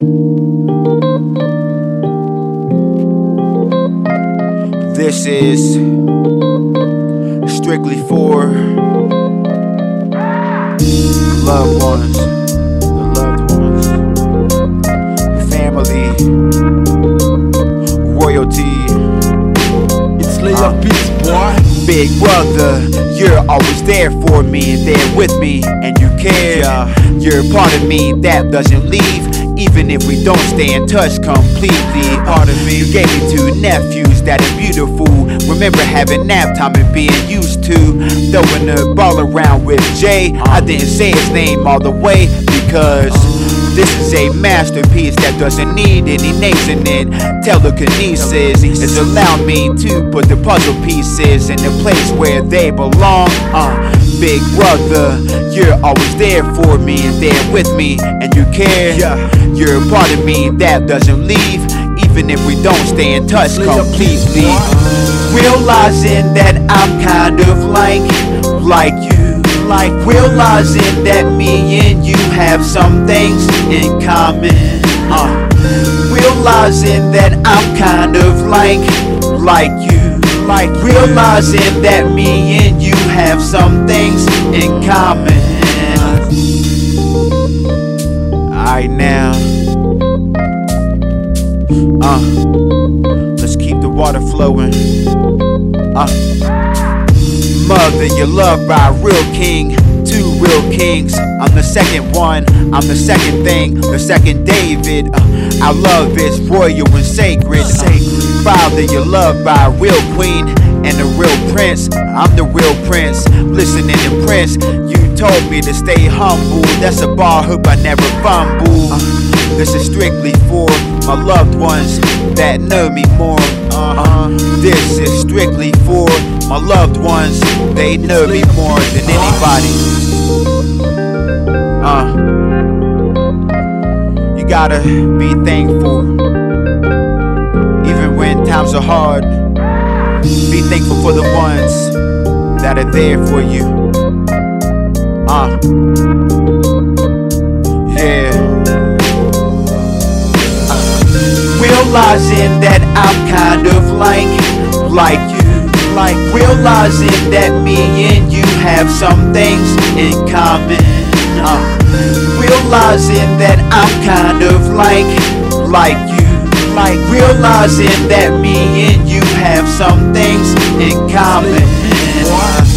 This is strictly for the loved ones, the loved ones, family, royalty. It's lay up uh, beats, boy. Big brother, you're always there for me and there with me, and you care. You're a part of me that doesn't leave. Even if we don't stay in touch completely, part of me. You gave me two nephews that are beautiful. Remember having nap time and being used to throwing the ball around with Jay. I didn't say his name all the way because. This is a masterpiece that doesn't need any names in it. Telekinesis has allowed me to put the puzzle pieces in the place where they belong. Uh, big brother, you're always there for me and there with me, and you care. You're a part of me that doesn't leave, even if we don't stay in touch completely. Realizing that I'm kind of like, like you like realizing that me and you have some things in common. Uh, realizing that I'm kind of like, like you. Like realizing that me and you have some things in common. Alright now. Uh, let's keep the water flowing. Uh. Mother, you're loved by a real king. Two real kings. I'm the second one. I'm the second thing. The second David. Uh, our love is royal and sacred. Uh, Father, you're loved by a real queen and a real prince. I'm the real prince. Listening to Prince, you told me to stay humble. That's a bar hoop I never fumble. Uh, this is strictly for my loved ones that know me more. Uh-huh. This is strictly for my loved ones. They know me more than anybody. Uh, you gotta be thankful, even when times are hard. Be thankful for the ones that are there for you. Uh, yeah. realizing that I'm kind of like, like you. Like realizing that me and you have some things in common. Uh, realizing that I'm kind of like, like you. Like realizing that me and you have some things in common.